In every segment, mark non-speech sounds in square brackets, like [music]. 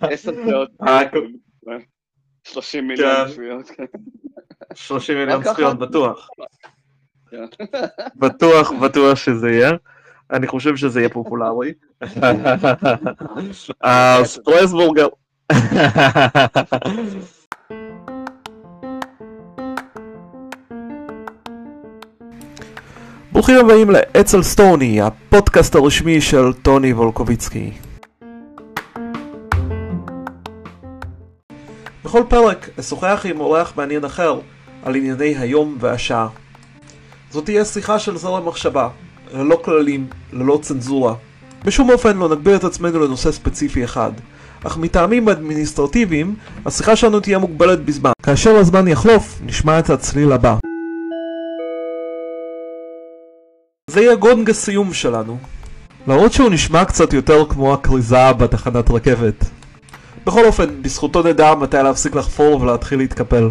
עשר שעות. אה, 30 מיליון כן. צפיות. כן. 30 מיליון? צפיות בטוח. כן. בטוח, בטוח שזה יהיה. אני חושב שזה יהיה פופולרי. [laughs] אה, סטרסבורגר. ברוכים הבאים לאצל סטוני, הפודקאסט הרשמי של טוני וולקוביצקי. בכל פרק אשוחח עם אורח מעניין אחר על ענייני היום והשעה. זאת תהיה שיחה של זרם מחשבה, ללא כללים, ללא צנזורה. בשום אופן לא נגביל את עצמנו לנושא ספציפי אחד, אך מטעמים אדמיניסטרטיביים, השיחה שלנו תהיה מוגבלת בזמן. כאשר הזמן יחלוף, נשמע את הצליל הבא. זה יהיה גונג הסיום שלנו. למרות שהוא נשמע קצת יותר כמו הכריזה בתחנת רכבת. בכל אופן, בזכותו נדע מתי להפסיק לחפור ולהתחיל להתקפל.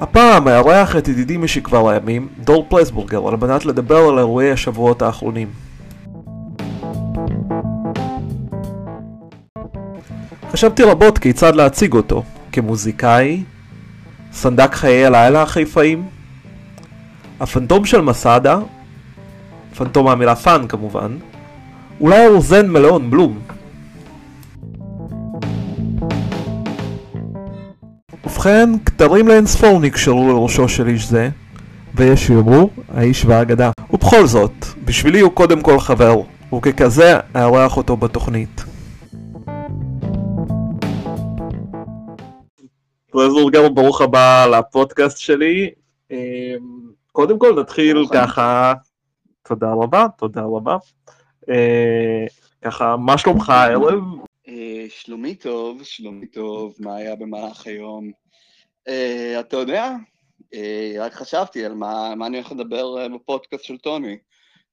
הפעם מארח את ידידי משכבר הימים, דור פלסבורגר, על מנת לדבר על אירועי השבועות האחרונים. חשבתי רבות כיצד להציג אותו, כמוזיקאי, סנדק חיי הלילה החיפאים, הפנטום של מסדה, פנטום מהמילה fun כמובן, אולי הרוזן מלאון בלום. ובכן, כתרים לאינספור נקשרו לראשו של איש זה, ויש שיאמרו, האיש והאגדה. ובכל זאת, בשבילי הוא קודם כל חבר, וככזה אארח אותו בתוכנית. פרזורגר, ברוך הבא לפודקאסט שלי. קודם כל נתחיל ברוך ככה, תודה רבה, תודה רבה. אה, ככה, מה שלומך הערב? אה, שלומי טוב, שלומי טוב, מה היה במהלך היום? אה, אתה יודע, רק חשבתי על מה מה אני הולך לדבר בפודקאסט של טוני.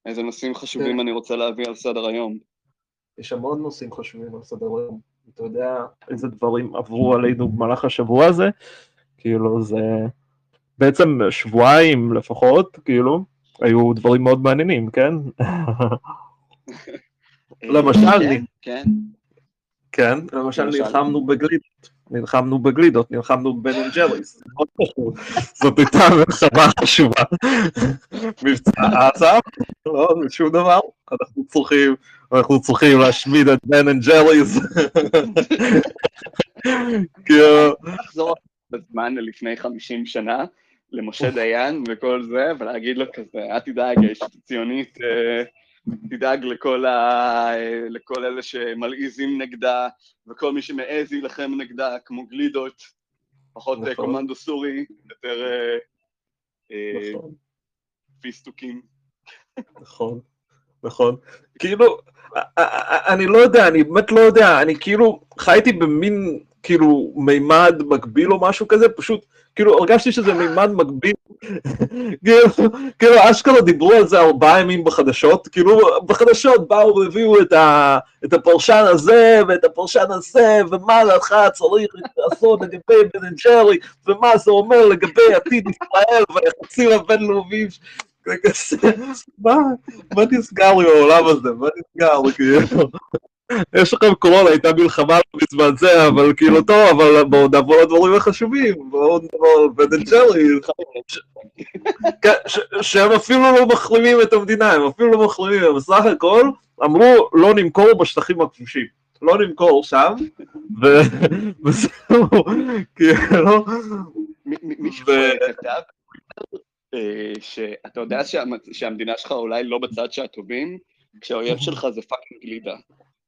איזה נושאים חשובים כן. אני רוצה להביא על סדר היום. יש המון נושאים חשובים על סדר היום. אתה יודע איזה דברים עברו עלינו במהלך השבוע הזה? כאילו זה בעצם שבועיים לפחות, כאילו, היו דברים מאוד מעניינים, כן? למשל, אה, אני- כן, כן. כן, למשל למשל? נלחמנו בגלידות, נלחמנו בגלידות, נלחמנו בבן אנד ג'ריס. זאת הייתה מלחמה חשובה. מבצע עזה, לא, שום דבר, אנחנו צריכים, אנחנו צריכים להשמיד את בן אנד ג'ריס. [laughs] כאילו, לחזור בזמן ללפני 50 שנה, למשה דיין וכל זה, ולהגיד לו כזה, אל תדאג, יש ציונית, אה, תדאג לכל, ה... לכל אלה שמלעיזים נגדה, וכל מי שמעז להילחם נגדה, כמו גלידות, פחות אה, נכון. קומנדו סורי, יותר אה, נכון, פיסטוקים. נכון, נכון. כאילו, אני לא יודע, אני באמת לא יודע, אני כאילו חייתי במין, כאילו, מימד מקביל או משהו כזה, פשוט, כאילו, הרגשתי שזה מימד מקביל. [laughs] כאילו, כאילו, אשכרה דיברו על זה ארבעה ימים בחדשות, כאילו, בחדשות באו והביאו את, ה, את הפרשן הזה ואת הפרשן הזה, ומה לך צריך לעשות לגבי בן אנד ג'רי, ומה זה אומר לגבי עתיד ישראל והיחסים הבינלאומיים. [laughs] מה, מה נסגר עם העולם הזה? מה נסגר? כאילו, יש לכם קורונה, הייתה מלחמה לא בזמן זה, אבל כאילו טוב, אבל בואו נעבור לדברים החשובים, בואו נדבר על בן אנד ג'רי, כן, שהם אפילו לא מחרימים את המדינה, הם אפילו לא מחרימים, הם בסך הכל אמרו לא נמכור בשטחים הכבושים, לא נמכור שם, [laughs] וזהו, כאילו, מישהו כתב אה, שאתה יודע שהמ- שהמדינה שלך אולי לא בצד של הטובים, כשהאויב שלך זה fucking גלידה.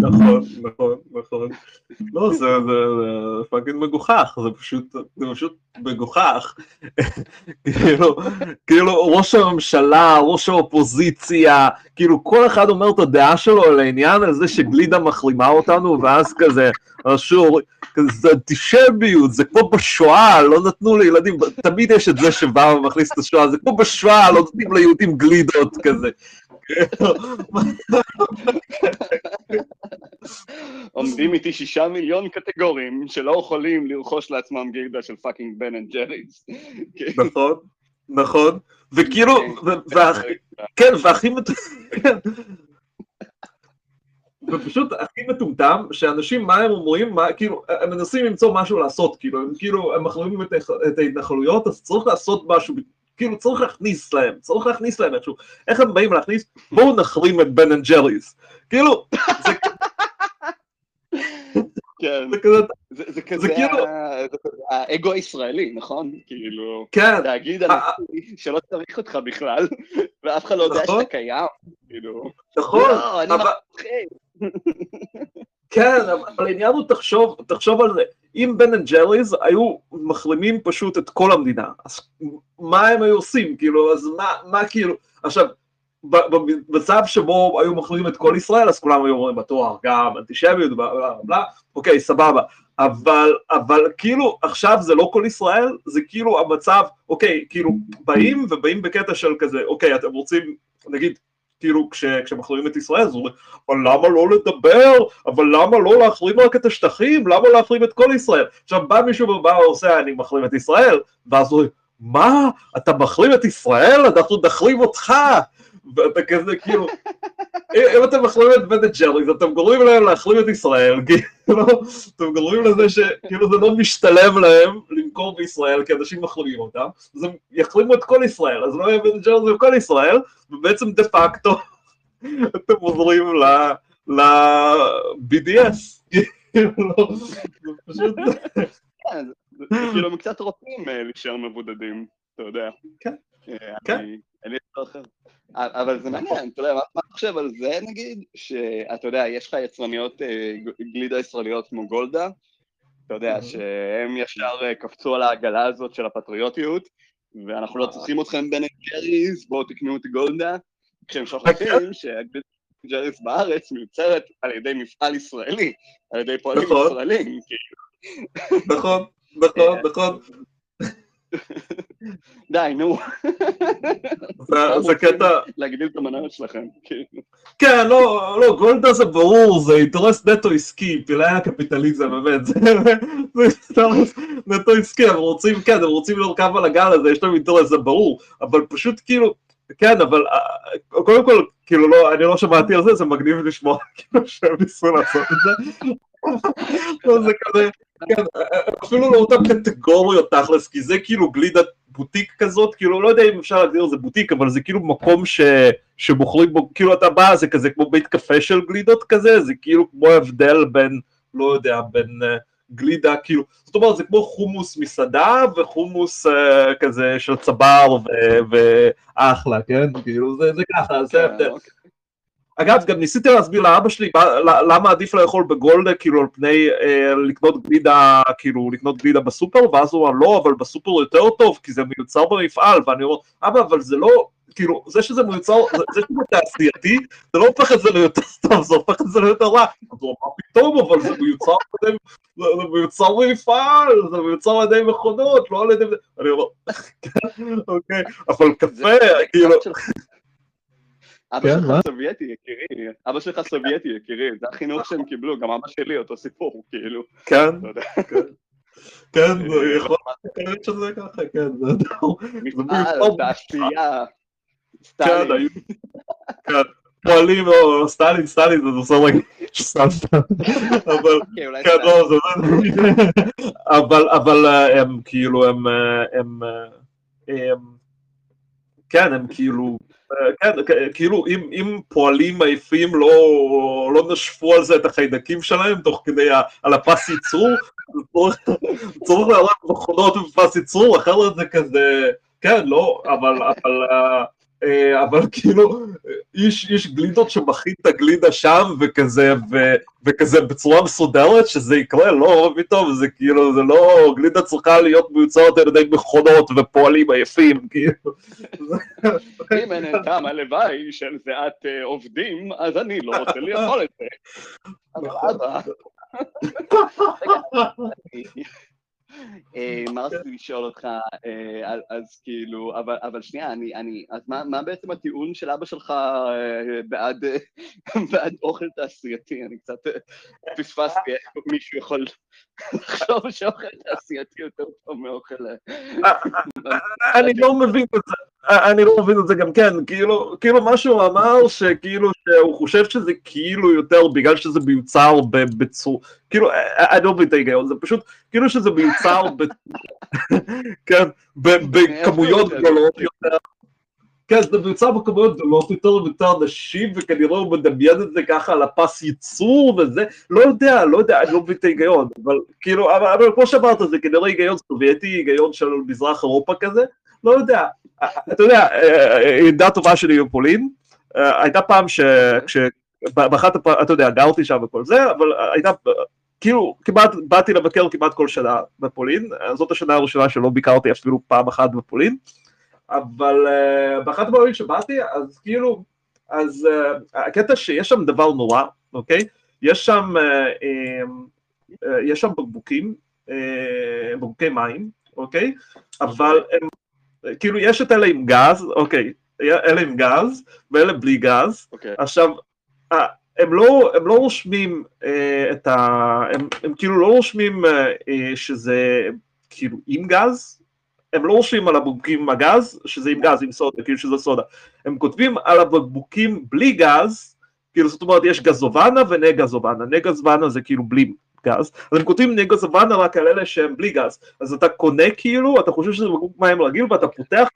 נכון, נכון, נכון. לא, זה, fucking מגוחך, זה פשוט, זה פשוט מגוחך. כאילו, כאילו ראש הממשלה, ראש האופוזיציה, כאילו כל אחד אומר את הדעה שלו על העניין הזה שגלידה מחרימה אותנו, ואז כזה, אשור, כזה, זה אנטישמיות, זה כמו בשואה, לא נתנו לילדים, תמיד יש את זה שבא ומכניס את השואה, זה כמו בשואה, לא נותנים ליהודים גלידות כזה. [laughs] עומדים איתי שישה מיליון קטגורים שלא יכולים לרכוש לעצמם גילדה של פאקינג בן אנד ג'ריס. נכון, נכון, וכאילו, [laughs] כן, והכי [laughs] ופשוט הכי מטומטם, שאנשים, מה הם אומרים, מה, כאילו, הם מנסים למצוא משהו לעשות, כאילו, הם כאילו, הם מחרימים את, את ההתנחלויות, אז צריך לעשות משהו, כאילו, צריך להכניס להם, צריך להכניס להם איכשהו. איך הם באים להכניס? בואו נחרים את בן אנד ג'ריס. כאילו, זה... כן, זה כזה האגו הישראלי, נכון? כאילו, כן. להגיד על שלא צריך אותך בכלל, [laughs] ואף אחד לא יודע שאתה קיים, כאילו. נכון. לא, אני. [laughs] כן, אבל העניין הוא, תחשוב, תחשוב על זה, אם בן אנד ג'ריז היו מחרימים פשוט את כל המדינה, אז מה הם היו עושים, כאילו, אז מה, מה כאילו, עכשיו, במצב שבו היו מחרימים את כל ישראל, אז כולם היו אומרים בתואר, גם אנטישמיות, בלה אוקיי, סבבה, אבל, אבל כאילו עכשיו זה לא כל ישראל, זה כאילו המצב, אוקיי, כאילו באים ובאים בקטע של כזה, אוקיי, אתם רוצים, נגיד, כאילו כש, כשמחרימים את ישראל, אז אומרים, אבל למה לא לדבר? אבל למה לא להחרים רק את השטחים? למה להחרים את כל ישראל? עכשיו בא מישהו ובא ועושה, אני מחרים את ישראל, ואז הוא אומר, מה? אתה מחרים את ישראל? אנחנו נחרים אותך! ואתה כזה כאילו, אם אתם מחרימים את בן ג'ריז, אתם גורמים להם להחרים את ישראל, [laughs] כאילו, אתם גורמים לזה שכאילו זה לא משתלם להם למכור בישראל, כי אנשים מחרימים אותם, אז הם יחרימו את כל ישראל, אז לא יהיה בן ג'ריז וכל ישראל, ובעצם דה פקטו [laughs] אתם עוזרים ל-BDS, כאילו, פשוט... כאילו הם קצת רוצים להישאר מבודדים, אתה יודע. כן, כן. אין לי דבר אחר. אבל זה מעניין, אתה יודע, מה אתה חושב על זה נגיד, שאתה יודע, יש לך יצרניות גלידה ישראליות כמו גולדה, אתה יודע, שהם ישר קפצו על העגלה הזאת של הפטריוטיות, ואנחנו לא צריכים אתכם בן ג'ריס, בואו תקנו את גולדה, כשהם שוכחים שהגלידה ג'ריס בארץ מיוצרת על ידי מפעל ישראלי, על ידי פועלים ישראלים, כאילו. נכון, נכון, נכון. די, נו. זה קטע... להגדיל את המניות שלכם. כן, לא, לא, גולדה זה ברור, זה אינטרס נטו עסקי, פלאי הקפיטליזם, באמת, זה אינטרס נטו עסקי, הם רוצים, כן, הם רוצים לרכב על הגל הזה, יש להם אינטרס, זה ברור, אבל פשוט כאילו, כן, אבל קודם כל, כאילו, לא, אני לא שמעתי על זה, זה מגניב לשמוע, [laughs] כאילו, שהם ניסו לעשות את זה. [laughs] זה כזה, כן, אפילו לא אותן קטגוריות תכלס, כי זה כאילו גלידת בוטיק כזאת, כאילו לא יודע אם אפשר להגדיר את זה בוטיק, אבל זה כאילו מקום ש... שבוחרים בו, כאילו אתה בא, זה כזה כמו בית קפה של גלידות כזה, זה כאילו כמו הבדל בין, לא יודע, בין uh, גלידה, כאילו, זאת אומרת זה כמו חומוס מסעדה וחומוס uh, כזה של צבר ואחלה, כן? כאילו זה, זה ככה, זה כן, הבדל. אוקיי. אגב, גם ניסיתי להסביר לאבא שלי למה עדיף לאכול בגולדה, כאילו, על פני אה, לקנות גלידה, כאילו, לקנות גלידה בסופר, ואז הוא אמר, לא, אבל בסופר יותר טוב, כי זה מיוצר במפעל, ואני אומר, אבא, אבל זה לא, כאילו, זה שזה מיוצר, זה שזה תעשייתי, זה לא הופך את זה ליותר [laughs] טוב, זה הופך את זה ליותר רע. אז הוא אמר, פתאום, אבל זה מיוצר על ידי, זה מיוצר במפעל, זה מיוצר על ידי מכונות, לא על ידי... אני אומר, אוקיי, אבל קפה, כאילו... אבא שלך סובייטי, יקירי, אבא שלך סובייטי, יקירי, זה החינוך שהם קיבלו, גם אבא שלי אותו סיפור, כאילו. כן, כן, יכול להיות שזה ככה, כן, זה מפעל, תעשייה, סטלין. כן, פועלים, או סטלין, סטלין, זה רגע, סתם סתם, אבל, [laughs] כן, לא, זה אבל, אבל הם כאילו, הם, הם, כן, הם כאילו, כן, כאילו אם, אם פועלים עייפים לא, לא נשפו על זה את החיידקים שלהם תוך כדי על הפס ייצור, צריך להראות מכונות בפס ייצור, אחרת זה כזה, כן, לא, אבל, אבל, אבל כאילו, איש, איש גלידות שמכין את הגלידה שם וכזה, ו, וכזה בצורה מסודרת שזה יקרה, לא פתאום, זה כאילו, זה לא, גלידה צריכה להיות מיוצרת על ידי מכונות ופועלים עייפים, כאילו. אם אין טעם הלוואי של זיעת עובדים, אז אני לא רוצה לאכול את זה. אבל אבא... [laughs] אה, מה רציתי לשאול אותך, אה, אז כאילו, אבל שנייה, אני, אז מה בעצם הטיעון של אבא שלך אה, בעד [laughs] אוכל תעשייתי? אני קצת פספסתי איך מישהו יכול לחשוב שאוכל תעשייתי יותר טוב מאוכל... אני לא מבין את זה. אני לא מבין את זה גם כן, כאילו, כאילו מה שהוא אמר שכאילו שהוא חושב שזה כאילו יותר בגלל שזה מיוצר בצור, כאילו, אני לא מבין את ההיגיון, זה פשוט כאילו שזה מיוצר [laughs] כן, בכמויות גדולות יותר, כן, זה מיוצר בכמויות גדולות יותר ויותר אנשים, וכנראה הוא מדמיין את זה ככה על הפס ייצור וזה, לא יודע, לא יודע, אני לא מבין את ההיגיון, אבל כאילו, אבל, אבל כמו שאמרת, זה כנראה היגיון סובייטי, היגיון של מזרח אירופה כזה, לא יודע, אתה יודע, עמדה טובה שלי בפולין, הייתה פעם ש... באחת, אתה יודע, גרתי שם וכל זה, אבל הייתה, כאילו, כמעט, באתי לבקר כמעט כל שנה בפולין, זאת השנה הראשונה שלא ביקרתי אפילו פעם אחת בפולין, אבל uh, באחת הפעמים שבאתי, אז כאילו, אז uh, הקטע שיש שם דבר נורא, אוקיי? יש שם, uh, uh, יש שם בקבוקים, uh, בקבוקי מים, אוקיי? אבל הם, כאילו, יש את אלה עם גז, אוקיי, אלה עם גז, ואלה בלי גז. אוקיי. עכשיו, הם לא, הם לא רושמים אה, את ה... הם, הם כאילו לא רושמים אה, שזה כאילו עם גז, הם לא רושמים על הבקבוקים עם הגז, שזה עם גז, עם סודה, כאילו שזה סודה. הם כותבים על הבקבוקים בלי גז, כאילו זאת אומרת יש גזובנה ונגזובנה, נגזובנה זה כאילו בלי גז, אז הם כותבים נגו סוואנה רק על אלה שהם בלי גז, אז אתה קונה כאילו, אתה חושב שזה בקבוק מים רגיל ואתה פותח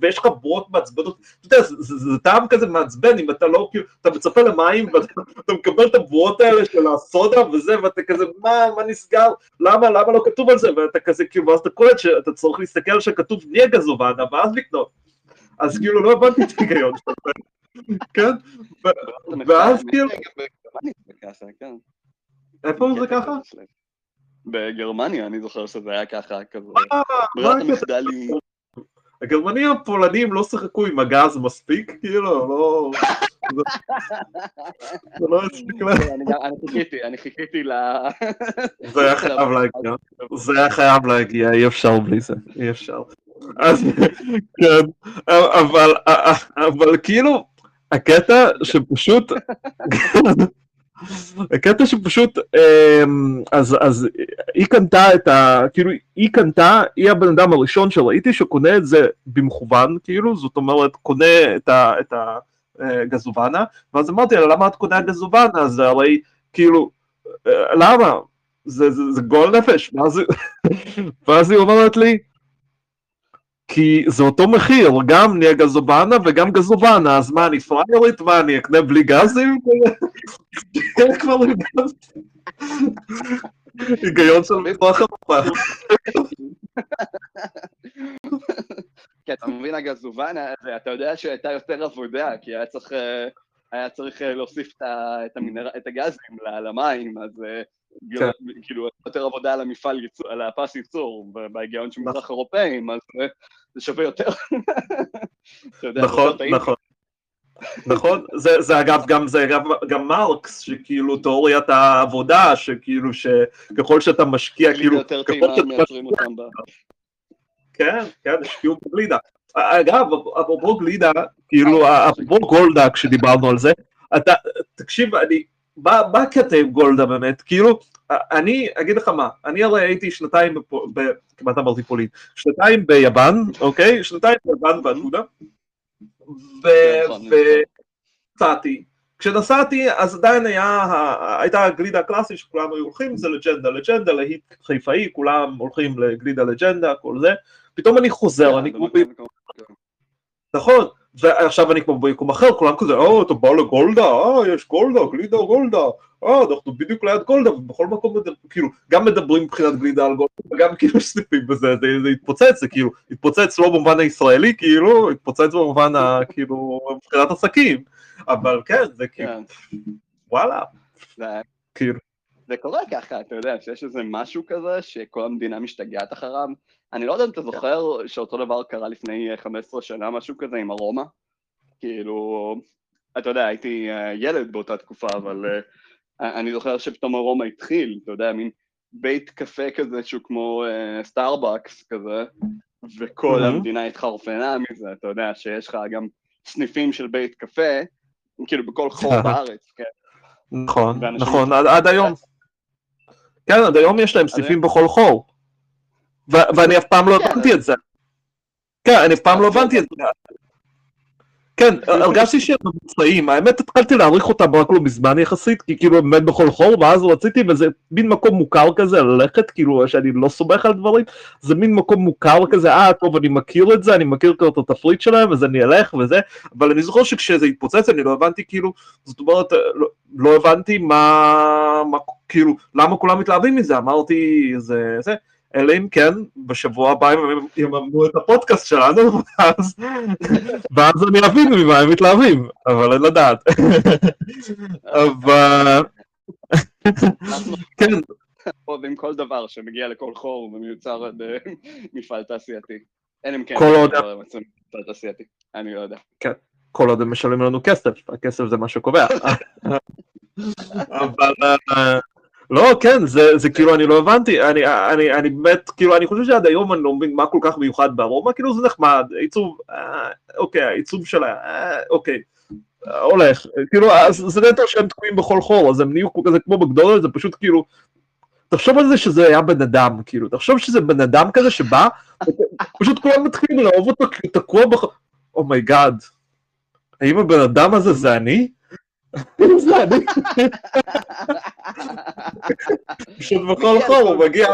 ויש לך בורות מעצבנות, אתה יודע, זה, זה, זה טעם כזה מעצבן אם אתה לא, כאילו, אתה מצפה למים ואתה מקבל את הבורות האלה של הסודה וזה, ואתה כזה, מה, מה נסגר, למה, למה לא כתוב על זה, ואתה כזה, כאילו, ואז אתה קולט שאתה צריך להסתכל שכתוב נגה זובנה ואז לקנות, אז כאילו לא הבנתי את ההיגיון שלך, כן, ואז כאילו... איפה זה ככה? בגרמניה אני זוכר שזה היה ככה, כזה. אה, ברירת המחדל היא... הגרמנים הפולנים לא שיחקו עם הגז מספיק, כאילו, לא... זה לא הספיק להם. אני חיכיתי, אני חיכיתי ל... זה היה חייב להגיע, זה היה חייב להגיע, אי אפשר בלי זה, אי אפשר. אז כן, אבל כאילו, הקטע שפשוט... הקטע שפשוט, אמ, אז, אז היא קנתה את ה... כאילו, היא קנתה, היא הבן אדם הראשון שראיתי שקונה את זה במכוון, כאילו, זאת אומרת, קונה את, ה, את הגזובנה, ואז אמרתי לה, למה את קונה גזובנה? זה הרי, כאילו, אה, למה? זה, זה, זה גול נפש. ואז, [laughs] ואז היא אומרת לי, כי זה אותו מחיר, גם נהיה גזובנה וגם גזובנה, אז מה, אני פריירית? מה, אני אקנה בלי גזים? כן, גז. היגיון של מזרח המפה. כן, אתה מבין, הגזובנה, אתה יודע שהייתה יותר עבודה, כי היה צריך... היה צריך להוסיף את הגזים למים, אז כן. כאילו יותר עבודה על המפעל, על הפס ייצור, בהיגיון של מזרח נכון. אירופאים, אז זה שווה יותר. [laughs] נכון, נכון. נכון, זה, זה אגב גם, זה אגב גם מרקס, שכאילו תיאוריית העבודה, שכאילו שככל שאתה משקיע, כאילו, יותר טעימה מייצרים אותם ב... כן, כן, השקיעו בגלידה. אגב, אפרופו גלידה, כאילו, אפרופו גולדה, כשדיברנו על זה, אתה, תקשיב, אני, מה עם גולדה באמת? כאילו, אני אגיד לך מה, אני הרי הייתי שנתיים, ב, כמעט אמרתי פולין, שנתיים ביוון, אוקיי? שנתיים ביוון באתונה, ונסעתי. כשנסעתי אז עדיין היה, הייתה הגלידה הקלאסית שכולם היו הולכים, זה לג'נדה, לג'נדה, להיט חיפאי, כולם הולכים לגלידה לג'נדה, כל זה, פתאום אני חוזר, אני כמו... נכון, ועכשיו אני כמו ביקום אחר, כולם כזה, אה, אתה בא לגולדה, אה, יש גולדה, גלידה גולדה, אה, אנחנו בדיוק ליד גולדה, ובכל מקום, כאילו, גם מדברים מבחינת גלידה על גולדה, וגם כאילו סניפים בזה, זה, התפוצץ, זה כאילו, התפוצץ לא במובן הישראלי, כאילו, התפוצץ במובן, כאילו, מבחינת עסקים, אבל כן, זה כאילו, כן. וואלה, כאילו. זה קורה ככה, אתה יודע, שיש איזה משהו כזה שכל המדינה משתגעת אחריו. אני לא יודע אם אתה זוכר שאותו דבר קרה לפני 15 שנה, משהו כזה עם ארומה. כאילו, אתה יודע, הייתי אה, ילד באותה תקופה, אבל אה, אני זוכר שפתאום ארומה התחיל, אתה יודע, מין בית קפה כזה שהוא כמו סטארבקס כזה, וכל Mhm. המדינה התחרפנה מזה, אתה יודע, שיש לך גם סניפים של בית קפה, כאילו בכל חור [laughs] בארץ, כן. נכון, נכון, עד היום. כן, עד היום יש להם סניפים בכל חור. ואני אף פעם לא. הבנתי את זה. כן, אני אף פעם לא הבנתי את זה. כן, הרגשתי שהם מבצעים, האמת התחלתי להעריך אותם רק לא מזמן יחסית, כי כאילו הם באמת בכל חור, ואז רציתי, וזה מין מקום מוכר כזה ללכת, כאילו שאני לא סומך על דברים, זה מין מקום מוכר כזה, אה טוב אני מכיר את זה, אני מכיר כבר את התפריט שלהם, אז אני אלך וזה, אבל אני זוכר שכשזה התפוצץ אני לא הבנתי כאילו, זאת אומרת, לא, לא הבנתי מה, מה, כאילו, למה כולם מתלהבים מזה, אמרתי, זה, זה, אלא אם כן, בשבוע הבא הם יממנו את הפודקאסט שלנו, ואז, ואז אני אבין ממה הם מתלהבים, אבל אין לדעת. אבל, כן, אוהבים כל דבר שמגיע לכל חור ומיוצר עד אה, מפעל תעשייתי. אין אם כן, כל עוד- בעצם מפעל תעשייתי, אני לא יודע. כל עוד הם משלמים לנו כסף, הכסף זה מה שקובע. [laughs] אבל אה, לא, כן, זה, זה כאילו, אני לא הבנתי, אני, אני, אני באמת, כאילו, אני חושב שעד היום אני לא מבין מה כל כך מיוחד בארומה, כאילו זה נחמד, עיצוב, אה, אוקיי, העיצוב שלה, אה, אוקיי, אה, הולך, כאילו, אז זה נטו שהם תקועים בכל חור, אז הם נהיו כזה כמו מקדונלד, זה פשוט כאילו, תחשוב על זה שזה היה בן אדם, כאילו, תחשוב שזה בן אדם כזה שבא, פשוט כולם מתחילים לאהוב אותו כי הוא תקוע בח... oh my god, האם הבן אדם הזה זה אני? פשוט בכל [laughs] חור הוא מגיע,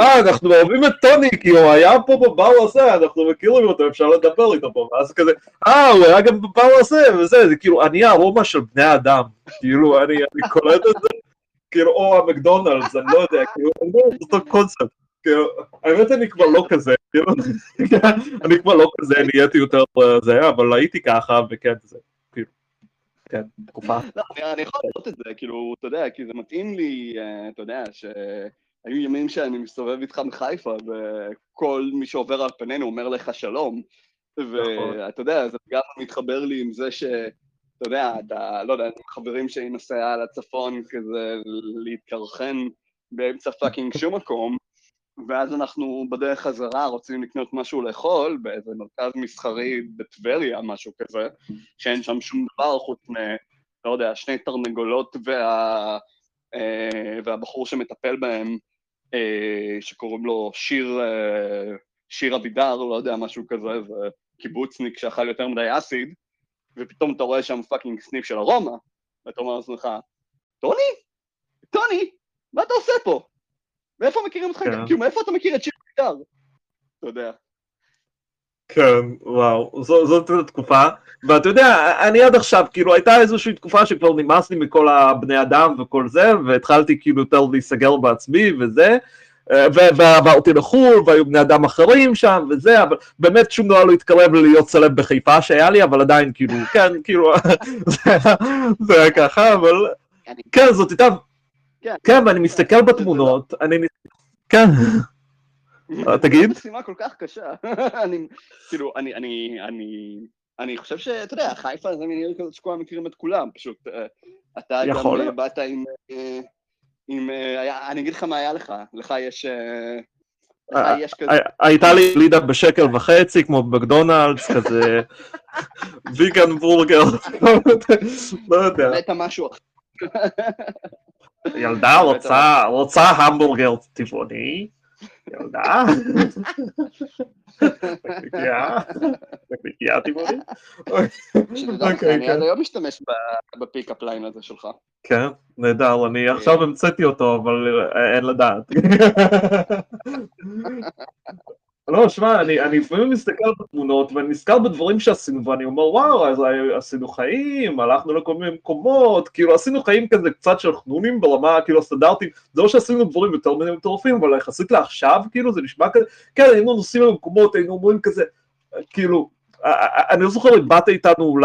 אה, אנחנו אוהבים את טוני, כי הוא היה פה בבר הזה, אנחנו מכירים אותו, אפשר לדבר איתו פה, ואז כזה, אה, הוא היה גם בבר הזה, וזה, זה כאילו, אני הארומה של בני אדם, כאילו, אני קולט את זה, כאילו, או המקדונלדס, אני לא יודע, כאילו, אני לא אותו קונספט. כאילו, האמת אני כבר לא כזה, כאילו, [laughs] אני כבר לא כזה, נהייתי יותר אה, זה, אבל הייתי ככה, וכן, זה, תקופה. לא, אני- יכול לראות את זה, כאילו, אתה יודע, כי זה מתאים לי, אה, אתה יודע, שהיו ימים שאני מסתובב איתך מחיפה, וכל מי שעובר על פנינו אומר לך שלום, נכון. ואתה יודע, זה גם מתחבר לי עם זה ש... אתה יודע, אתה, לא יודע, חברים שלי נוסע לצפון כזה להתקרחן באמצע fucking שום מקום, ואז אנחנו בדרך חזרה רוצים לקנות משהו לאכול באיזה מרכז מסחרי בטבריה, משהו כזה, שאין שם שום דבר חוץ מ... לא יודע, שני תרנגולות וה... אה, והבחור שמטפל בהם, אה, שקוראים לו שיר, אה, שיר אבידר, לא יודע, משהו כזה, זה קיבוצניק שאכל יותר מדי אסיד, ופתאום אתה רואה שם fucking סניף של ארומה, ואתה אומר לעצמך, טוני? טוני? מה אתה עושה פה? מאיפה מכירים אותך? כן. כאילו, מאיפה אתה מכיר את שיר אבידר? אתה יודע. כן, וואו, זו, זאת התקופה, ואתה יודע, אני עד עכשיו, כאילו הייתה איזושהי תקופה שכבר נמאס לי מכל הבני אדם וכל זה, והתחלתי כאילו יותר להיסגר בעצמי וזה, אה, ו- ועברתי לחו"ל, והיו בני אדם אחרים שם וזה, אבל באמת שום דבר לא התקרב ללהיות סלב בחיפה שהיה לי, אבל עדיין כאילו, כן, כאילו, [laughs] זה היה- זה היה ככה, אבל כן, זאת הייתה, כן. כן, ואני מסתכל בתמונות, אני, כן, [laughs] אה, תגיד. זו משימה כל כך קשה. [laughs] אני, כאילו, אני, אני, אני, אני חושב שאתה יודע, חיפה זה מין עיר כזאת שכולם מכירים את כולם, פשוט אה, אתה יכול גם אה. באת עם, עם, היה- אני אגיד לך מה היה לך, לך יש, לך יש כזה, הי- הייתה לי לידה בשקל וחצי, כמו בקדונלדס, כזה [laughs] vegan burger, לא יודע. הבאת משהו אחר. ילדה [laughs] רוצה, רוצה המבורגר טבעוני, ילדה, נקניקייה, טבעונית, אוקיי, אני כן. עד היום משתמש ב pickup line הזה שלך. כן, נהדר, אני עכשיו המצאתי אותו, אבל אה, אין לדעת. [laughs] לא, שמע, אני אני לפעמים מסתכל בתמונות ואני נזכר בדברים שעשינו ואני אומר וואו, אז עשינו חיים, הלכנו לכל מיני מקומות, כאילו עשינו חיים כזה קצת של חנונים ברמה כאילו הסטנדרטים, זה לא שעשינו דברים יותר מיני מטורפים, אבל יחסית לעכשיו כאילו זה נשמע כזה, כן היינו נוסעים למקומות, היינו אומרים כזה, כאילו, א- א- אני לא זוכר אם באת איתנו, ל...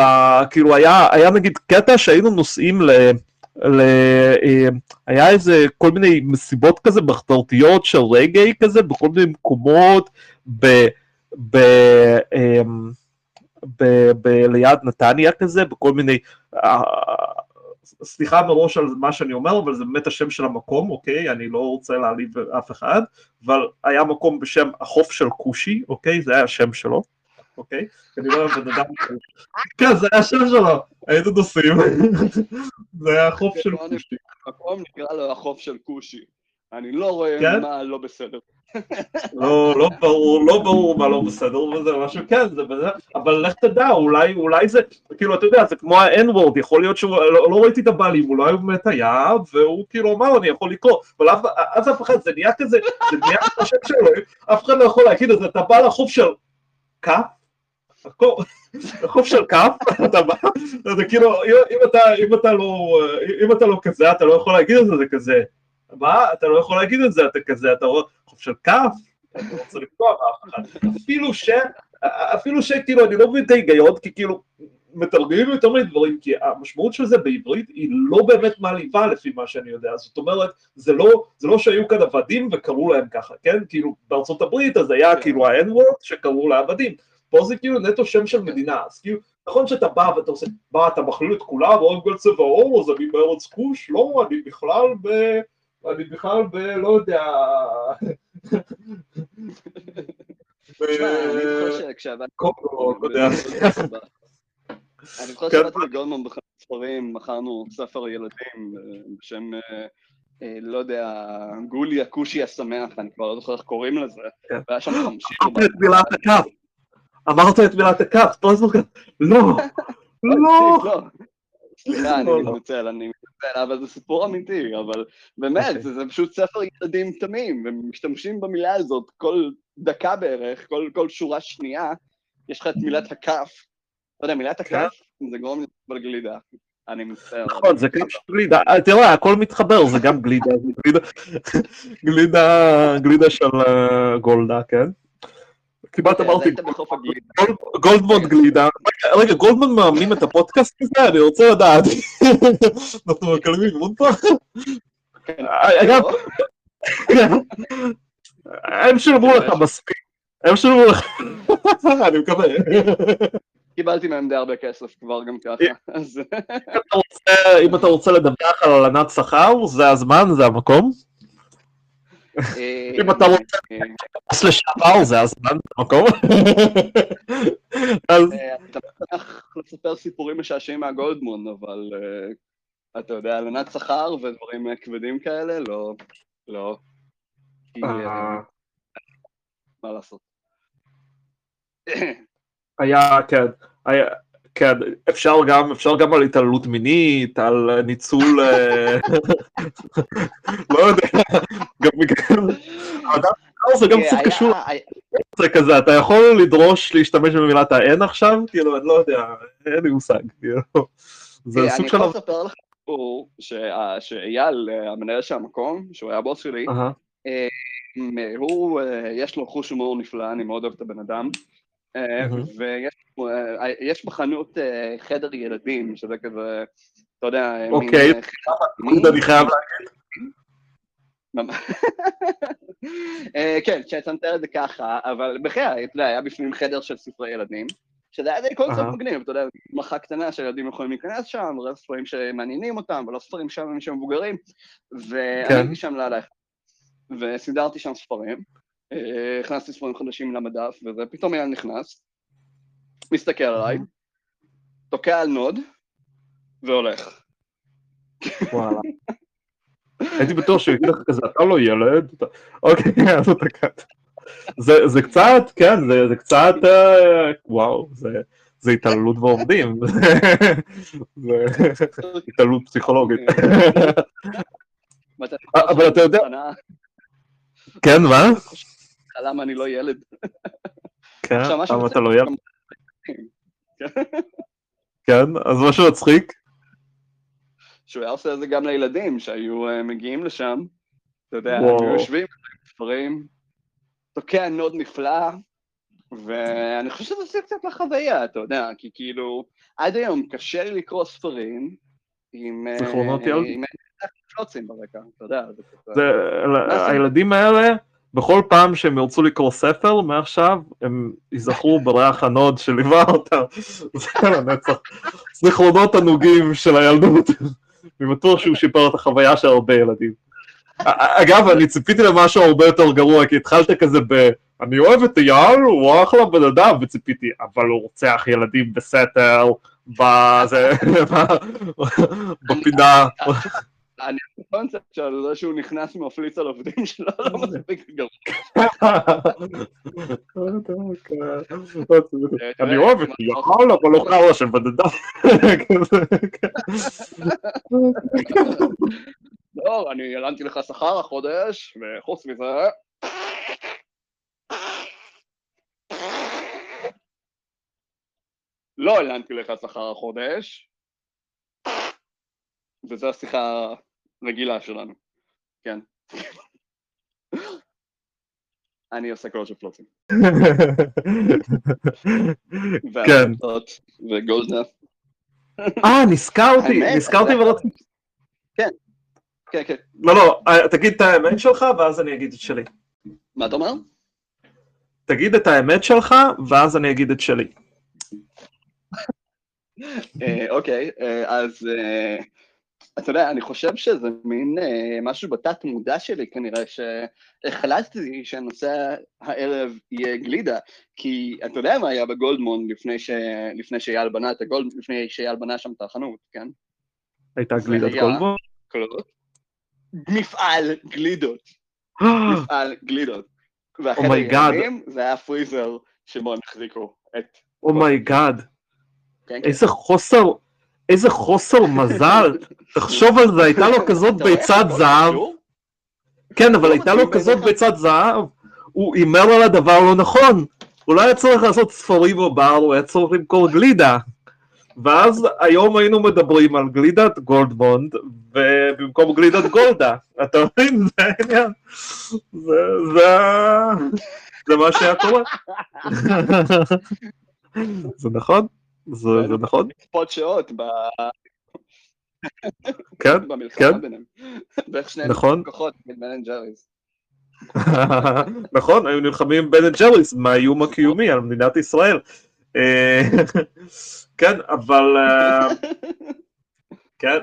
כאילו היה, היה נגיד קטע שהיינו נוסעים ל... ל... אה, היה איזה כל מיני מסיבות כזה מחתרתיות של רגעי כזה בכל מיני מקומות ב... ב... אמ, ב... ב... ליד נתניה כזה בכל מיני אה, סליחה מראש על מה שאני אומר, אבל זה באמת השם של המקום, אוקיי? אני לא רוצה להעליב אף אחד, אבל היה מקום בשם החוף של כושי, אוקיי? זה היה השם שלו, אוקיי? אני לא בן אדם... כן, זה היה השם שלו, היינו נוסעים. זה היה החוף של כושי. המקום נקרא לו החוף של כושי. אני לא רואה כן? מה לא בסדר. לא, לא ברור, לא ברור מה לא בסדר וזה משהו, כן, זה בזה, אבל לך תדע, אולי, אולי זה, כאילו, אתה יודע, זה כמו ה-N-word, יכול להיות שהוא, לא, לא ראיתי את הבעלים, אולי הוא באמת היה, והוא כאילו אמר, אני יכול לקרוא, אבל אף, אז אף אחד, זה נהיה כזה, זה נהיה השם שלו, אף אחד לא יכול להגיד את זה, אתה בא לחוף של כף, החוף של כף, אתה בא, זה כאילו, אם אתה, אם אתה לא, אם אתה לא כזה, אתה לא יכול להגיד את זה, זה כזה. מה? אתה לא יכול להגיד את זה, אתה כזה, אתה רואה חוף של כף, אתה לא רוצה לפגוע באף אחד. אפילו ש... אפילו שכאילו, אני לא מבין את ההיגיון, כי כאילו, מתרגמים יותר מיני דברים, כי המשמעות של זה בעברית היא לא באמת מעליבה לפי מה שאני יודע, זאת אומרת, זה לא, זה לא שהיו כאן עבדים וקראו להם ככה, כן? כאילו, בארצות הברית אז היה כאילו ה-N-word שקראו לעבדים. פה זה כאילו נטו שם של מדינה, אז כאילו, נכון שאתה בא ואתה עושה, בא, אתה מכליל את כולם, עוד בגלל צבע עור, אז אני בארץ כוש, לא, אני בכלל ב... אני בכלל ב... לא יודע... [laughs] אני זוכר שבאתי לגולדמן בחנות ספרים, מכרנו ספר ילדים בשם, לא יודע, גולי הכושי השמח, אני כבר לא זוכר איך קוראים לזה, והיה שם חמשיר. [laughs] אמרת את מילת הכף, הכף, לא, לא. סליחה, אני מתנצל, אני מתנצל, אבל זה סיפור אמיתי, אבל באמת, זה פשוט ספר ילדים תמים, ומשתמשים במילה הזאת כל דקה בערך, כל שורה שנייה, יש לך את מילת הכף. לא יודע, מילת הכף, זה גורם לי גלידה. אני מצטער. נכון, זה כף גלידה, תראה, הכל מתחבר, זה גם גלידה, גלידה, גלידה של גולדה, כן? כמעט אמרתי, גולדמונד גלידה, רגע, גולדמן מאמנים את הפודקאסט הזה? אני רוצה לדעת. אנחנו מקלמים אימון פה? אגב, הם שילמו לך מספיק, הם שילמו לך, אני מקווה. קיבלתי מהם די הרבה כסף כבר גם ככה. אם אתה רוצה לדווח על הלנת שכר, זה הזמן, זה המקום. אם אתה רוצה להיכנס לשעבר זה הזמן במקום. אתה צריך לספר סיפורים משעשעים מהגולדמון, אבל אתה יודע, הלנת שכר ודברים כבדים כאלה, לא, לא. מה לעשות? היה, כן, כן, אפשר גם, אפשר גם על התעללות מינית, על ניצול, [laughs] לא יודע, גם בגלל, זה גם קצת קשור, זה כזה, אתה יכול לדרוש להשתמש במילת ה-N עכשיו? כאילו, אני לא יודע, אין לי מושג, כאילו, זה סוג של... אני יכול לספר לך? סיפור שאייל, המנהל של המקום, שהוא היה הבוס שלי, הוא, יש לו חוש הומור נפלא, אני מאוד אוהב את הבן אדם, ויש בחנות חדר ילדים, שזה כזה, אתה יודע, אוקיי, אני חייב להגיד. [laughs] כן, כשאצנתר את זה ככה, אבל בחיי, אתה יודע, היה בפנים חדר של ספרי ילדים, שזה היה די קונספט מגניב, אתה יודע, מחה קטנה שילדים יכולים להיכנס שם, ולא ספרים שמעניינים אותם, ולא ספרים שם שם מבוגרים, ואני הייתי שם לילה וסידרתי שם ספרים, הכנסתי ספרים חדשים למדף, וזה פתאום היה נכנס, מסתכל עליי, תוקע על נוד, והולך. וואלה. הייתי בטוח שהוא יגיד לך כזה, אתה לא ילד, אוקיי, [laughs] אז אתה קט. זה קצת, כן, זה קצת, וואו, זה התעללות בעובדים, [laughs] זה התעללות פסיכולוגית. [laughs] אבל אתה יודע... כן, מה? למה אני לא ילד. כן, למה אתה לא ילד? כן, אז משהו מצחיק. שהוא היה עושה את זה גם לילדים שהיו מגיעים לשם, אתה יודע, הם יושבים, ספרים, תוקע נוד נפלא, ואני חושב שזה עושה קצת לחוויה, אתה יודע, כי כאילו, עד היום קשה לי לקרוא ספרים עם... זיכרונות ילד? עם פלוצים ברקע, אתה יודע. הילדים האלה, בכל פעם שהם ירצו לקרוא ספר מעכשיו, הם ייזכרו בריח הנוד שליווה אותם. זה לנצח. זיכרונות הנוגים של הילדות. אני בטוח שהוא שיפר את החוויה של הרבה ילדים. אגב, אני ציפיתי למשהו הרבה יותר גרוע, כי התחלת כזה ב... אני אוהב את אייל, הוא אחלה בן אדם, וציפיתי, אבל הוא רוצח ילדים בסתר, בזה, [laughs] בפינה. אני הקונספט של זה שהוא נכנס מפליץ על עובדים שלו, לא [laughs] מספיק גרוע. [laughs] אני אוהב את יאל, אבל לא חרא של בן אדם. לא, אני הלנתי לך שכר החודש, וחוץ מזה... לא הלנתי לך שכר החודש, וזו השיחה הרגילה שלנו, כן. אני עושה קול של פלוצים. כן. וגולדה. אה, נזכרתי, נזכרתי ורציתי... כן, כן, כן. לא, לא, תגיד את האמת שלך ואז אני אגיד את שלי. מה אתה אומר? תגיד את האמת שלך ואז אני אגיד את שלי. אוקיי, אז אתה יודע, אני חושב שזה מין משהו בתת מודע שלי כנראה, שהחלטתי שהנושא הערב יהיה גלידה, כי אתה יודע מה היה בגולדמון לפני שאייל בנה את הגולד, לפני שאייל בנה שם את החנות, כן? הייתה גלידת גולדמון? מפעל גלידות. [gasps] מפעל גלידות. ואחרי הימים זה היה פריזר שבו הם החזיקו את... oh my god. איזה חוסר, איזה חוסר מזל. תחשוב על זה, הייתה לו כזאת ביצת זהב. כן, אבל הייתה לו כזאת ביצת זהב. הוא הימר על הדבר הלא נכון. הוא לא היה צריך לעשות ספרים בבר, הוא היה צריך למכור גלידה. ואז היום היינו מדברים על גלידת גולדמונד, ובמקום גלידת גולדה. אתה מבין? זה העניין. זה, זה, זה מה שהיה קורה. [laughs] זה נכון? זה, זה נכון? לצפות שעות ב... כן, במלחמה ביניהם. ואיך שניהם נכון. כוחות בן אנד ג'ריס. [laughs] נכון, היו נלחמים בן אנד ג'ריס מהאיום הקיומי על מדינת ישראל. [laughs] כן, אבל... [laughs] כן,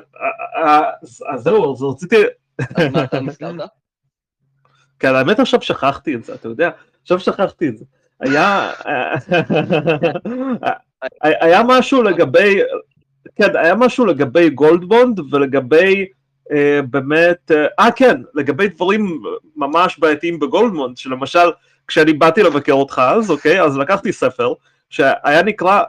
אז זהו, אז רציתי... אז מה אתה נזכרת? כן, האמת עכשיו שכחתי את זה, אתה יודע? עכשיו שכחתי את זה. היה... היה משהו לגבי... כן, היה משהו לגבי גולדבונד ולגבי אה, באמת... אה, כן, לגבי דברים ממש בעייתיים בגולדבונד, שלמשל, כשאני באתי לבקר אותך אז, אוקיי? אז לקחתי ספר שהיה נקרא...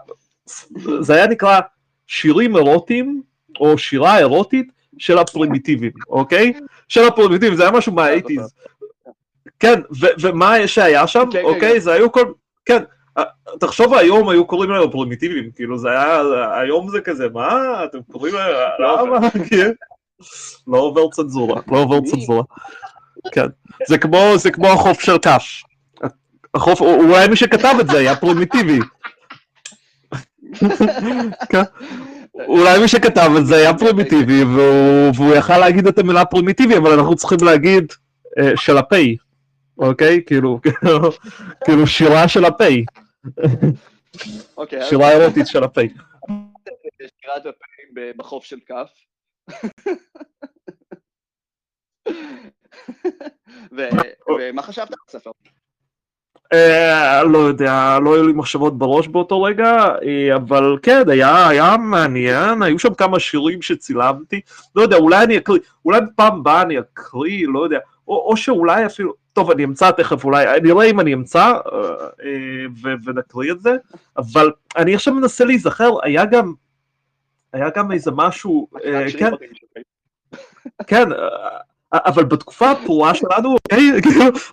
זה היה נקרא שירים אירוטיים, או שירה אירוטית של הפרימיטיבים, אוקיי? של הפרימיטיבים, זה היה משהו מהאייטיז. כן, ומה שהיה שם, אוקיי? זה היו כל... כן, תחשוב היום היו קוראים להם פרימיטיביים, כאילו זה היה, היום זה כזה, מה, אתם קוראים להם, למה? [laughs] לא עובר צנזורה, לא עובר צנזורה. כן, זה כמו החוף של קש. החוף, [laughs] אולי מי שכתב את זה היה פרימיטיבי. אולי מי שכתב את זה היה פרימיטיבי, והוא יכל להגיד את המילה פרימיטיבי, אבל אנחנו צריכים להגיד של הפ', אוקיי? כאילו, [laughs] כאילו שירה של הפ'. שירה אירוטית של הפ'. שירת הפ' בחוף של כף. ומה חשבת על הספר? לא יודע, לא היו לי מחשבות בראש באותו רגע, אבל כן, היה מעניין, היו שם כמה שירים שצילמתי, לא יודע, אולי אני אקריא, אולי בפעם הבאה אני אקריא, לא יודע, או שאולי אפילו, טוב, אני אמצא תכף אולי, אני רואה אם אני אמצא ונקריא את זה, אבל אני עכשיו מנסה להיזכר, היה גם, היה גם איזה משהו, כן, כן, אבל בתקופה הפרועה שלנו, אוקיי,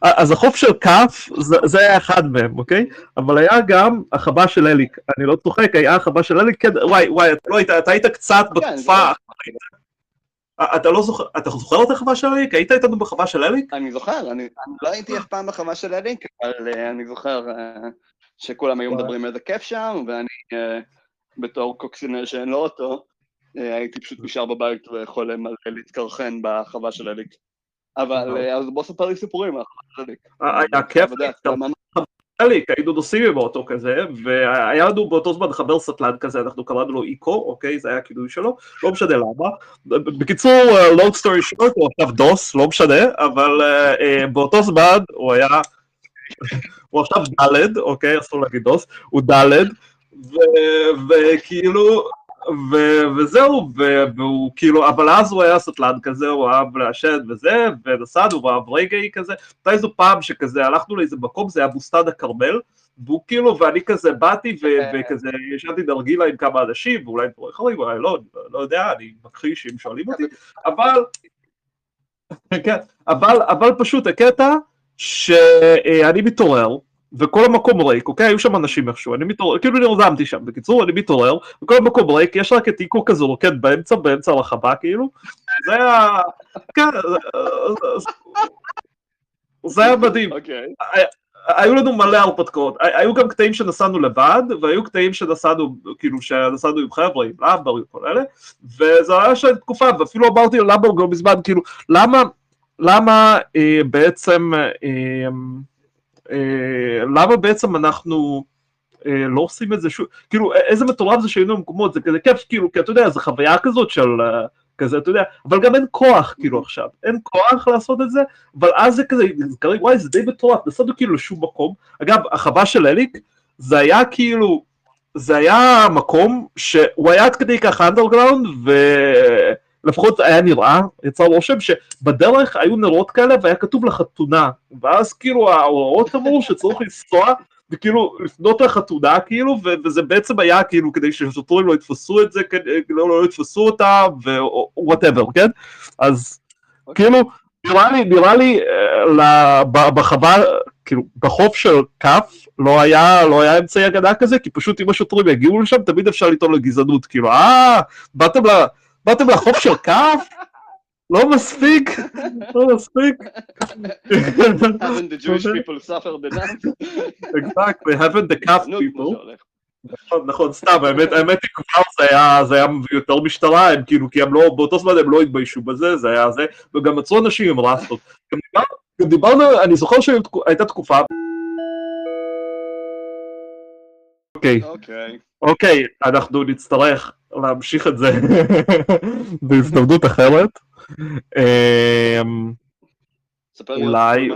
אז החוף של כף, זה היה אחד מהם, אוקיי? אבל היה גם החווה של אליק, אני לא צוחק, היה החווה של אליק, כן, וואי, וואי, אתה לא היית, אתה היית קצת בתקופה... אתה לא זוכר, אתה זוכר את החווה של אליק? היית איתנו בחווה של אליק? אני זוכר, אני לא הייתי אף פעם בחווה של אליק, אבל אני זוכר שכולם היו מדברים איזה כיף שם, ואני בתור קוקסינל שאין לו אוטו, הייתי פשוט נשאר בבית וחולם על להתקרחן בחווה של אליק. אבל אז בוא ספר לי סיפורים על החווה של אליק. היה כיף, אליק, היינו נוסעים באוטו כזה, והיה לנו באותו זמן חבר סטלן כזה, אנחנו קראנו לו איקו, אוקיי, זה היה הכינוי שלו, לא משנה למה. בקיצור, long story short, הוא עכשיו דוס, לא משנה, אבל uh, באותו זמן הוא היה, הוא עכשיו דלת, אוקיי, אסור להגיד דוס, הוא דלת, וכאילו, ו- וזהו, ו- והוא כאילו, אבל אז הוא היה סטלן כזה, הוא אהב לעשן וזה, ונסענו, הוא אהב רגעי כזה, הייתה איזו פעם שכזה, הלכנו לאיזה מקום, זה היה בוסטן הכרמל, והוא כאילו, ואני כזה באתי ו- וכזה, ישנתי נרגילה עם כמה אנשים, ואולי דברים אחרים, אולי לא, לא יודע, אני מכחיש אם שואלים אותי, אבל, [laughs] כן, אבל, אבל פשוט הקטע, שאני מתעורר, וכל המקום ריק, אוקיי? היו שם אנשים איכשהו, אני מתעורר, כאילו נרדמתי שם, בקיצור, אני מתעורר, וכל המקום ריק, יש רק את איקו כזה רוקד באמצע, באמצע הרחבה, כאילו, זה היה, כן, זה היה מדהים. אוקיי. היו לנו מלא הרפתקאות, היו גם קטעים שנסענו לבד, והיו קטעים שנסענו, כאילו, שנסענו עם חבר'ה, עם למבר וכל אלה, וזה היה שם תקופה, ואפילו אמרתי ללמבר לא מזמן, כאילו, למה, למה אה, בעצם, אה, אה, למה בעצם אנחנו אה, לא עושים את זה שוב, כאילו איזה מטורף זה שהיינו במקומות, זה כזה כיף, כאילו, כי אתה יודע, זו חוויה כזאת של אה, כזה, אתה יודע, אבל גם אין כוח כאילו עכשיו, אין כוח לעשות את זה, אבל אז זה כזה, זה כזה, וואי, זה די מטורף, נסענו כאילו לשום מקום, אגב, החווה של אליק, זה היה כאילו, זה היה מקום שהוא היה עד כדי ככה אנדרגראונד, ו... לפחות היה נראה, יצר רושם שבדרך היו נרות כאלה והיה כתוב לחתונה, ואז כאילו ההוראות אמרו שצריך לנסוע וכאילו לפנות לחתונה כאילו, וזה בעצם היה כאילו כדי ששוטרים לא יתפסו את זה, לא, לא יתפסו אותה ו whatever, כן? אז okay. כאילו, נראה לי, נראה לי אה, בחווה, כאילו בחוף של כף לא היה, לא היה אמצעי הגנה כזה, כי פשוט אם השוטרים יגיעו לשם תמיד אפשר לטעון לגזענות, כאילו אה, באתם ל... באתם לחוף של כף? לא מספיק, לא מספיק. haven't the Jewish people suffered enough? exactly, haven't the כף people. נכון, נכון, סתם, האמת, האמת היא כבר זה היה, זה היה יותר משטרה, הם כאילו, כי הם לא, באותו זמן הם לא התביישו בזה, זה היה זה, וגם מצאו אנשים עם רסטות. גם דיברנו, אני זוכר שהייתה תקופה, אוקיי, אוקיי, אנחנו נצטרך להמשיך את זה [laughs] בהזדמנות אחרת. אולי,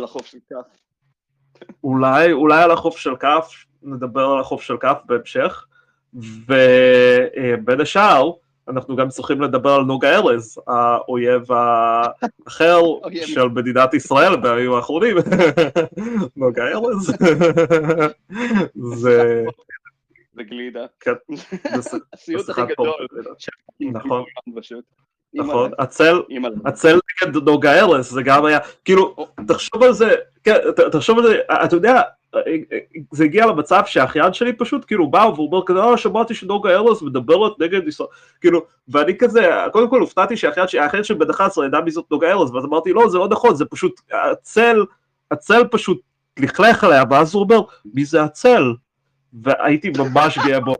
אולי, אולי על החוף של כף, נדבר על החוף של כף בהמשך, ובין השאר, אנחנו גם צריכים לדבר על נוגה ארז, האויב האחר [laughs] של מדינת ישראל בימים האחרונים. [laughs] נוגה ארז. זה... זה גלידה. כן. [laughs] הסיוט הכי גדול. נכון. נכון, הצל, הצל נגד נוגה ארז, זה גם היה, כאילו, תחשוב על זה, כן, תחשוב על זה, אתה יודע, זה הגיע למצב שהאחיין שלי פשוט כאילו בא והוא אומר כזה, אה, שמעתי שנוגה ארז מדברת נגד ישראל, כאילו, ואני כזה, קודם כל הופתעתי שהאחיין שלי בן 11 ידע מי זאת נוגה ארז, ואז אמרתי, לא, זה לא נכון, זה פשוט, הצל, הצל פשוט לכלך עליה, ואז הוא אומר, מי זה הצל? והייתי ממש גאה בו,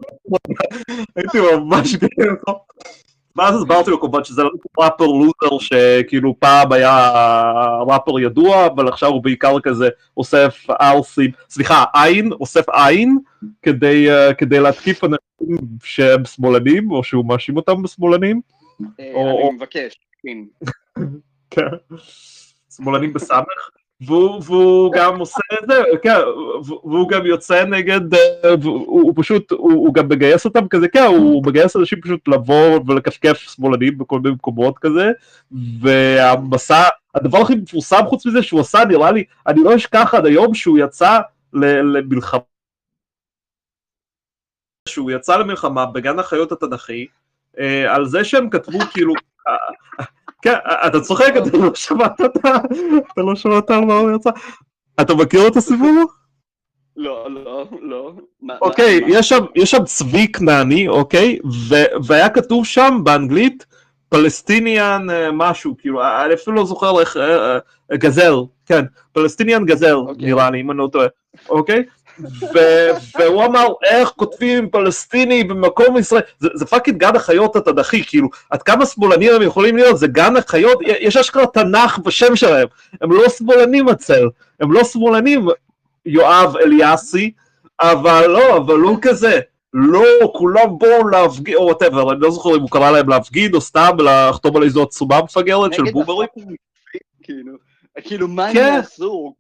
הייתי ממש גאה בו. ואז הסברתי לו כמובן שזה לא ראפר לוזר שכאילו פעם היה ראפר ידוע, אבל עכשיו הוא בעיקר כזה אוסף ארסים, סליחה, עין, אוסף עין, כדי, uh, כדי להתקיף אנשים שהם שמאלנים, או שהוא מאשים אותם בשמאלנים. אני מבקש, כן. שמאלנים בסמך. והוא, והוא גם עושה את זה, כן, והוא גם יוצא נגד, הוא, הוא פשוט, הוא, הוא גם מגייס אותם כזה, כן, הוא מגייס אנשים פשוט לבוא ולקשקש שמאלנים בכל מיני מקומות כזה, והמסע, הדבר הכי מפורסם חוץ מזה שהוא עשה, נראה לי, אני לא אשכח עד היום שהוא יצא למלחמה, שהוא יצא למלחמה בגן החיות התנ"כי, על זה שהם כתבו כאילו, כן, אתה צוחק, אתה לא שמעת אתה לא שמעת על מה הוא יצא. אתה מכיר את הסיפור? לא, לא, לא. אוקיי, יש שם צבי כנעני, אוקיי? והיה כתוב שם באנגלית פלסטיניאן משהו, כאילו, אני אפילו לא זוכר איך, gazelle, כן, Palestinian gazelle, נראה לי, אם אני לא טועה, אוקיי? והוא אמר, איך כותבים פלסטיני במקום ישראל, זה, זה fucking גן החיות התנ"כי, כאילו, עד כמה שמאלנים הם יכולים להיות, זה גן החיות, יש אשכרה תנ"ך בשם שלהם, הם לא שמאלנים הצל, הם לא שמאלנים, יואב אליאסי, אבל לא, אבל הוא כזה, לא, כולם בואו להפגין, או whatever, אני לא זוכר אם הוא קרא להם להפגין, או סתם לחתום על איזו עצומה מפגרת של בומרים. כאילו, כאילו מה הם כן. יעשו?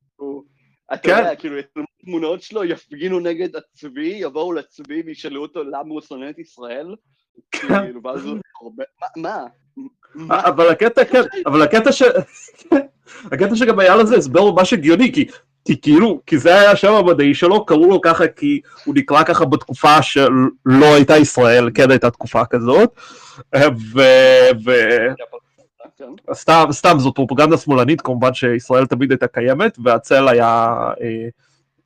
כאילו, אתה כן. יודע, כאילו, יצלמו תמונות שלו, יפגינו נגד הצבי, יבואו לצבי וישאלו אותו למה הוא שונא את ישראל? כן. כאילו, ואז הוא. מה? מה? אבל הקטע, כן, אבל הקטע ש... [laughs] הקטע שגם היה לזה הסבר ממש הגיוני, כי, כי כאילו, כי זה היה השם המדעי שלו, קראו לו ככה כי הוא נקרא ככה בתקופה שלא הייתה ישראל, כן הייתה תקופה כזאת, ו... כן. סתם, סתם, זאת פרופגנדה שמאלנית, כמובן שישראל תמיד הייתה קיימת, והצל היה... אה,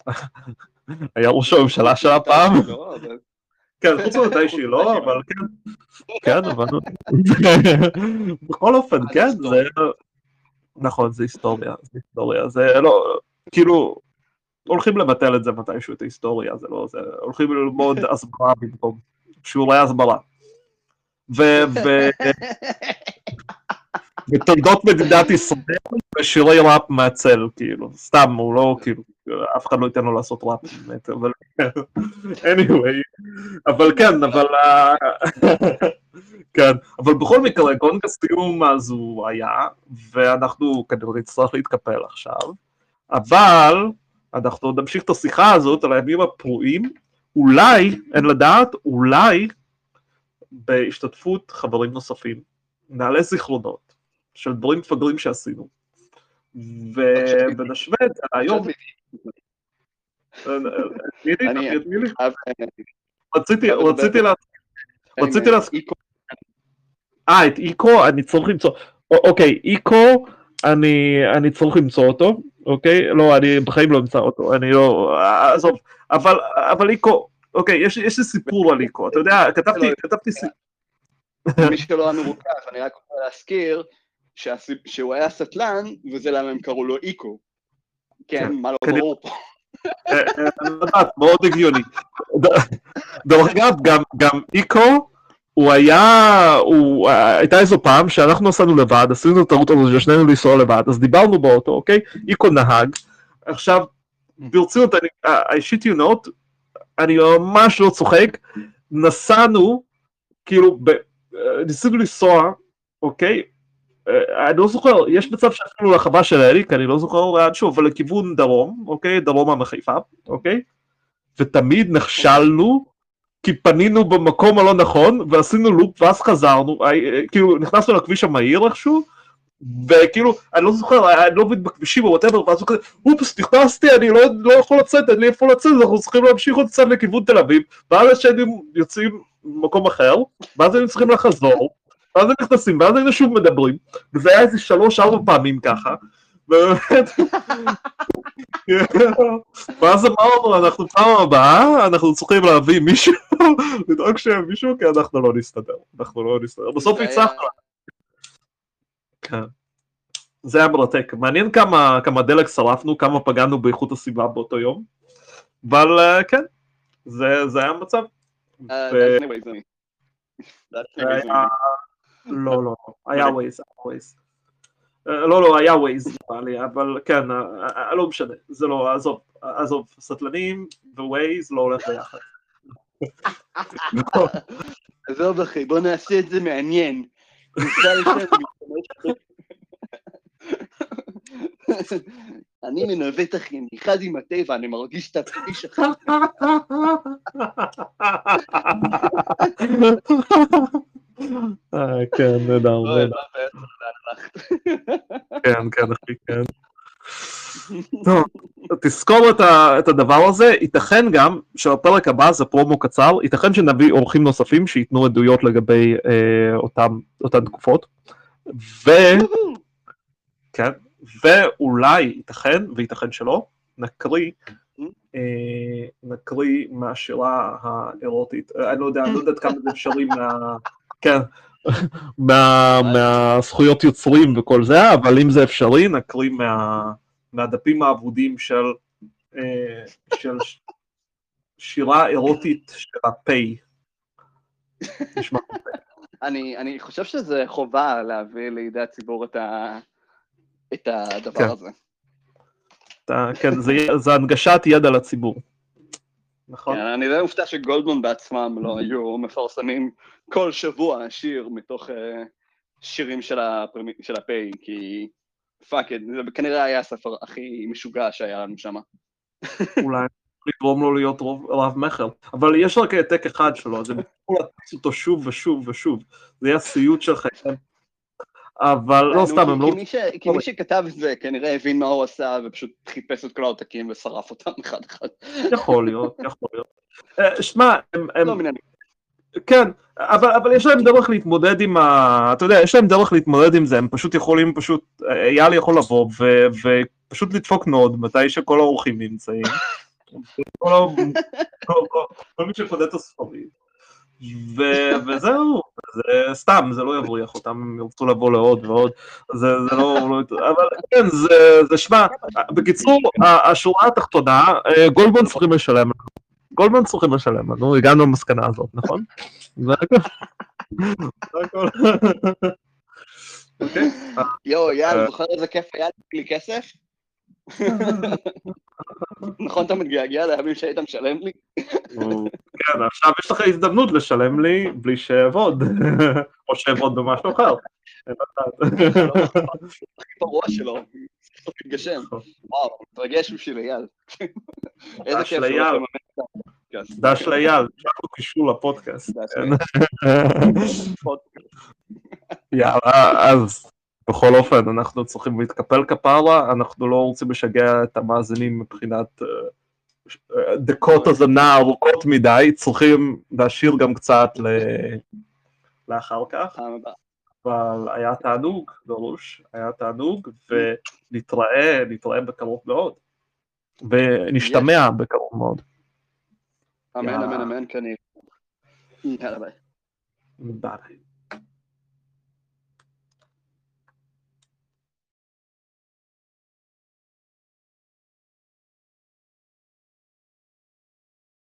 [laughs] היה ראש הממשלה שלה פעם. לא, כן, חוץ ממתי שהיא לא, אבל כן. כן, אבל... [laughs] בכל אופן, כן, זה... נכון, זה היסטוריה, זה היסטוריה, זה לא... כאילו, הולכים לבטל את זה מתישהו, את ההיסטוריה, זה לא... זה... הולכים ללמוד הסברה במקום, שיעורי הסברה. ו... [laughs] בתולדות מדינת ישראל, ושירי ראפ מהצל, כאילו, סתם, הוא לא, כאילו, אף אחד לא ייתן לו לעשות ראפ, באמת, אבל... anyway, אבל כן, אבל... ה- כן, אבל בכל מקרה, גונג הסיום אז הוא היה, ואנחנו כנראה נצטרך להתקפל עכשיו, אבל אנחנו עוד נמשיך את השיחה הזאת על הימים הפרועים, אולי, אין לדעת, אולי בהשתתפות חברים נוספים, נעלה זיכרונות של דברים מפגרים שעשינו, ונשווה את זה היום, רציתי, חייב רציתי לדבר. לה... רציתי להזכיר- איקו, אה, את איקו, אני צריך למצוא, אוקיי, איקו, אני, צריך למצוא אותו, אוקיי? לא, אני בחיים לא אמצא אותו, אני לא, עזוב, אבל, איקו, אוקיי, יש, לי סיפור על איקו, אתה יודע, כתבתי, לא, כתבתי סיפור, מי שלא היה מרוכז, אני רק רוצה להזכיר שהוא היה סטלן, וזה למה הם קראו לו איקו. כן, כן, מה לא ברור פה. אני יודעת, מאוד הגיוני. דרך אגב, גם, איקו, הוא היה, הוא, הייתה איזו פעם שאנחנו נסענו לבד, עשינו את הטעות הזו ששנינו לנסוע לבד, אז דיברנו באוטו, אוקיי? איקו נהג. עכשיו, ברצינות, I shit you not, אני ממש לא צוחק, נסענו, כאילו, ב, ניסינו לנסוע, אוקיי? אה, אני לא זוכר, יש מצב שאפילו לחווה של אליק, אני לא זוכר לאן שוב, אבל לכיוון דרום, אוקיי? דרומה מחיפה, אוקיי? ותמיד נכשלנו, כי פנינו במקום הלא נכון, ועשינו לופ, ואז חזרנו, אה, אה, כאילו, נכנסנו לכביש המהיר איכשהו, וכאילו, אני לא זוכר, אני לא מבין בכבישים או whatever, ואז הוא כזה, אופס, נכנסתי, אני לא, לא יכול לצאת, אין לי איפה לצאת, אנחנו צריכים להמשיך עוד קצת לכיוון תל אביב, ואז שהיינו יוצאים ממקום אחר, ואז היינו צריכים לחזור, ואז הם נכנסים, ואז היינו שוב מדברים, וזה היה איזה שלוש-ארבע פעמים ככה, ובאמת, [laughs] ואז אמרנו, אנחנו פעם הבאה, אנחנו צריכים להביא מישהו, [laughs] לדאוג שיהיה מישהו, כי אנחנו לא נסתדר, אנחנו לא נסתדר, בסוף הצלחנו. כן. זה היה מרתק, מעניין כמה, כמה דלק שרפנו, כמה פגענו באיכות הסביבה באותו יום, אבל אה, כן, זה, זה היה המצב. Uh, ו- לא, לא, היה ווייז, היה ווייז. אה, לא, לא, היה ווייז, נראה לי, אבל כן, אה, אה, לא משנה, זה לא, עזוב, עזוב, סטלנים ווייז לא הולך ביחד. [laughs] עזוב אחי, בוא נעשה את זה מעניין. אני מנווט אחי, אני אחד עם הטבע, אני מרגיש את הפטיש אחי. [laughs] אה, כן, נהדר, לא, הלכת? כן, כן, אחי, כן. טוב, תזכור את, ה, את הדבר הזה, ייתכן גם שבפרק הבא זה פרומו קצר, ייתכן שנביא אורחים נוספים שייתנו עדויות לגבי אה, אותם, אותן תקופות, ו... כן, ואולי, ייתכן, וייתכן שלא, נקריא, אה, נקריא מהשירה האירוטית, אה, אני לא יודע, אני לא יודעת כמה זה אפשרי מה... כן, מה, מהזכויות יוצרים וכל זה, אבל אם זה אפשרי, נקריא מה, מהדפים האבודים של, אה, של שירה אירוטית של. נשמע אני אני חושב שזה חובה להביא לידי הציבור את ה- את הדבר כן. הזה. כן, זה, זה הנגשת ידע לציבור. נכון? כן, אני די מופתע שגולדמן בעצמם לא היו מפרסמים כל שבוע שיר מתוך אה, שירים של הפרמי- של הפיי, כי fuck it, זה כנראה היה הספר הכי משוגע שהיה לנו שם. [laughs] אולי לגרום לו להיות רוב, רב מכר. אבל יש רק העתק אחד שלו, אז הם יצטרכו להדפיס אותו שוב ושוב ושוב. זה יהיה סיוט של חייהם. אבל לא סתם, הם לא... כי מי שכתב את זה כנראה הבין מה הוא עשה ופשוט חיפש את כל העותקים ושרף אותם [laughs] אחד אחד. יכול להיות, יכול להיות. אה, שמע, הם, לא כן, אבל, אבל יש להם דרך להתמודד עם ה... אתה יודע, יש להם דרך להתמודד עם זה, הם פשוט יכולים פשוט... אייל יכול לבוא ו, ופשוט לדפוק נוד מתי שכל האורחים נמצאים. [laughs] כל. כל, כל, כל מי שקודד את הספרים. ו, וזהו, זה סתם, זה לא יבריח אותם, הם ירצו לבוא לעוד ועוד, זה, זה לא, לא... אבל כן, זה, זה שמע, בקיצור, השורה התחתונה, אה, גולדמן צריכים לשלם. גולדמן צריכים לשלם לנו, הגענו למסקנה הזאת, נכון? זה הכל. יואו, אה. יאללה, זוכר איזה כיף היה לי כסף? נכון אתה מתגעגע לימים שהיית משלם לי? כן, עכשיו יש לך הזדמנות לשלם לי בלי שאעבוד, או שאעבוד במשהו אחר. הכי פרוע שלו, סוף מתגשם. וואו, מתרגש בשביל אייל. איזה כיף שהוא לממן את הפודקאסט. דש לאייל, שלח לו קישור לפודקאסט. כן. פודקאסט. יאללה, אז בכל אופן, אנחנו צריכים להתקפל כפרה, אנחנו לא רוצים לשגע את המאזינים מבחינת אה, אה, דקות האזנה ארוכות מדי, צריכים להשאיר גם קצת ל- לאחר כך. אבל היה תענוג, דרוש, היה תענוג, ונתראה, נתראה בקרוב מאוד, ונשתמע בקרוב מאוד. אמן. אמן, אמן, כנראה. יאללה ביי. ביי.